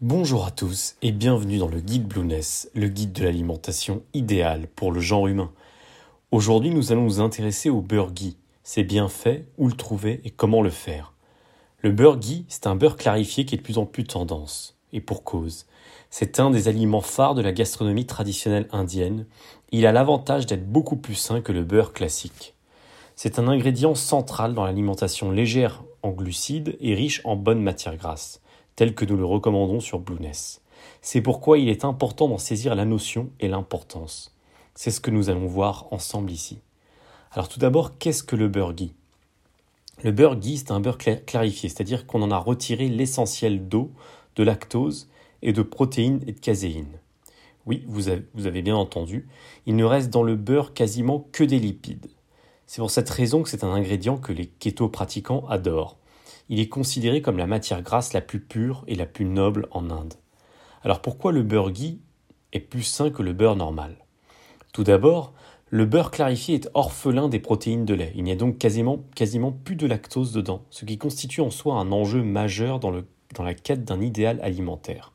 Bonjour à tous et bienvenue dans le guide Blueness, le guide de l'alimentation idéale pour le genre humain. Aujourd'hui, nous allons nous intéresser au beurre ghee, ses bienfaits, où le trouver et comment le faire. Le beurre ghee, c'est un beurre clarifié qui est de plus en plus tendance, et pour cause. C'est un des aliments phares de la gastronomie traditionnelle indienne. Il a l'avantage d'être beaucoup plus sain que le beurre classique. C'est un ingrédient central dans l'alimentation légère en glucides et riche en bonnes matières grasses, tel que nous le recommandons sur Blueness. C'est pourquoi il est important d'en saisir la notion et l'importance. C'est ce que nous allons voir ensemble ici. Alors tout d'abord, qu'est-ce que le beurre ghee? Le beurre ghee, c'est un beurre clarifié, c'est-à-dire qu'on en a retiré l'essentiel d'eau, de lactose et de protéines et de caséine. Oui, vous avez, bien entendu, il ne reste dans le beurre quasiment que des lipides. C'est pour cette raison que c'est un ingrédient que les keto-pratiquants adorent. Il est considéré comme la matière grasse la plus pure et la plus noble en Inde. Alors pourquoi le beurre ghee est plus sain que le beurre normal? Tout d'abord, le beurre clarifié est orphelin des protéines de lait. Il n'y a donc quasiment, plus de lactose dedans, ce qui constitue en soi un enjeu majeur dans la quête d'un idéal alimentaire.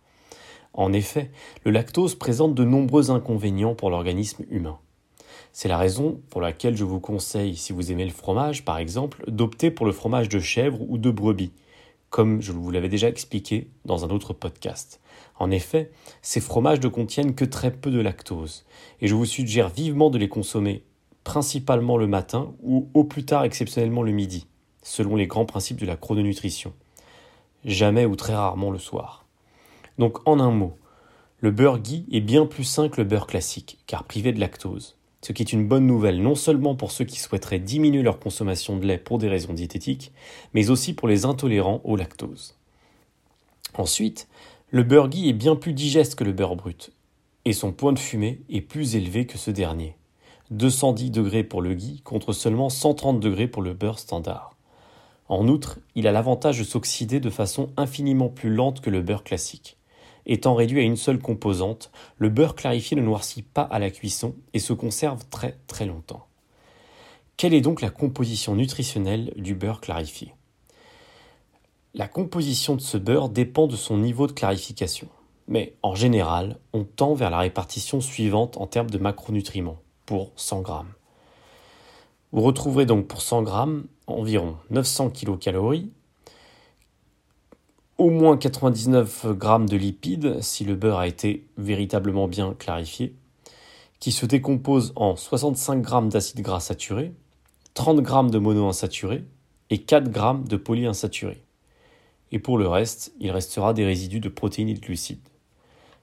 En effet, le lactose présente de nombreux inconvénients pour l'organisme humain. C'est la raison pour laquelle je vous conseille, si vous aimez le fromage par exemple, d'opter pour le fromage de chèvre ou de brebis, comme je vous l'avais déjà expliqué dans un autre podcast. En effet, ces fromages ne contiennent que très peu de lactose, et je vous suggère vivement de les consommer principalement le matin ou au plus tard exceptionnellement le midi, selon les grands principes de la chrononutrition. Jamais ou très rarement le soir. Donc en un mot, le beurre ghee est bien plus sain que le beurre classique, car privé de lactose ce qui est une bonne nouvelle non seulement pour ceux qui souhaiteraient diminuer leur consommation de lait pour des raisons diététiques, mais aussi pour les intolérants au lactose. Ensuite, le beurre ghee est bien plus digeste que le beurre brut, et son point de fumée est plus élevé que ce dernier. 210 degrés pour le ghee contre seulement 130 degrés pour le beurre standard. En outre, il a l'avantage de s'oxyder de façon infiniment plus lente que le beurre classique. Étant réduit à une seule composante, le beurre clarifié ne noircit pas à la cuisson et se conserve très très longtemps. Quelle est donc la composition nutritionnelle du beurre clarifié? La composition de ce beurre dépend de son niveau de clarification. Mais en général, on tend vers la répartition suivante en termes de macronutriments pour 100 grammes. Vous retrouverez donc pour 100 grammes environ 900 kcal, au moins 99 grammes de lipides si le beurre a été véritablement bien clarifié, qui se décompose en 65 grammes d'acides gras saturés, 30 grammes de monoinsaturés et 4 grammes de polyinsaturés. Et pour le reste, il restera des résidus de protéines et de glucides.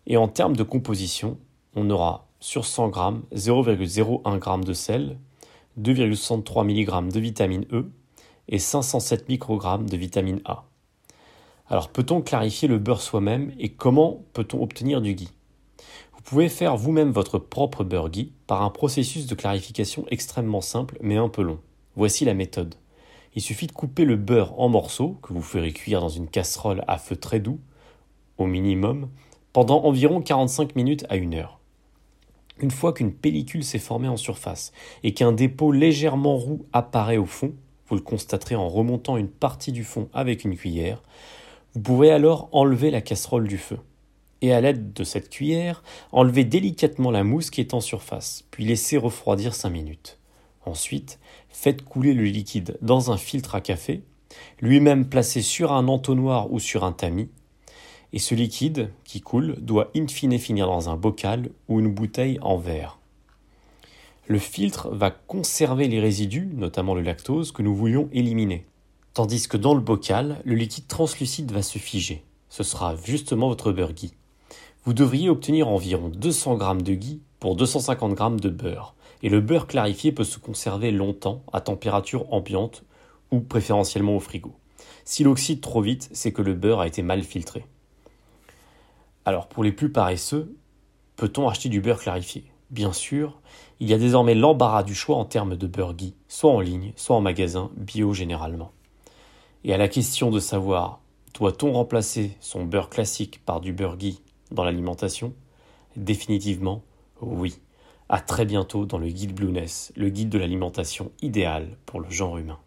Et en termes de composition, on aura sur 100 grammes 0,01 g de sel, 2,63 mg de vitamine E et 507 microgrammes de vitamine A. Alors peut-on clarifier le beurre soi-même et comment peut-on obtenir du ghee? Vous pouvez faire vous-même votre propre beurre ghee par un processus de clarification extrêmement simple mais un peu long. Voici la méthode. Il suffit de couper le beurre en morceaux que vous ferez cuire dans une casserole à feu très doux, au minimum, pendant environ 45 minutes à 1 heure. Une fois qu'une pellicule s'est formée en surface et qu'un dépôt légèrement roux apparaît au fond, vous le constaterez en remontant une partie du fond avec une cuillère, vous pouvez alors enlever la casserole du feu. Et à l'aide de cette cuillère, enlever délicatement la mousse qui est en surface, puis laisser refroidir 5 minutes. Ensuite, faites couler le liquide dans un filtre à café, lui-même placé sur un entonnoir ou sur un tamis, et ce liquide qui coule doit in fine finir dans un bocal ou une bouteille en verre. Le filtre va conserver les résidus, notamment le lactose, que nous voulions éliminer. Tandis que dans le bocal, le liquide translucide va se figer. Ce sera justement votre beurre ghee. Vous devriez obtenir environ 200 g de ghee pour 250 g de beurre. Et le beurre clarifié peut se conserver longtemps à température ambiante ou préférentiellement au frigo. S'il oxyde trop vite, c'est que le beurre a été mal filtré. Alors pour les plus paresseux, peut-on acheter du beurre clarifié? Bien sûr, il y a désormais l'embarras du choix en termes de beurre ghee, soit en ligne, soit en magasin, bio généralement. Et à la question de savoir doit-on remplacer son beurre classique par du beurre dans l'alimentation? Définitivement, oui. À très bientôt dans le guide Blueness, le guide de l'alimentation idéale pour le genre humain.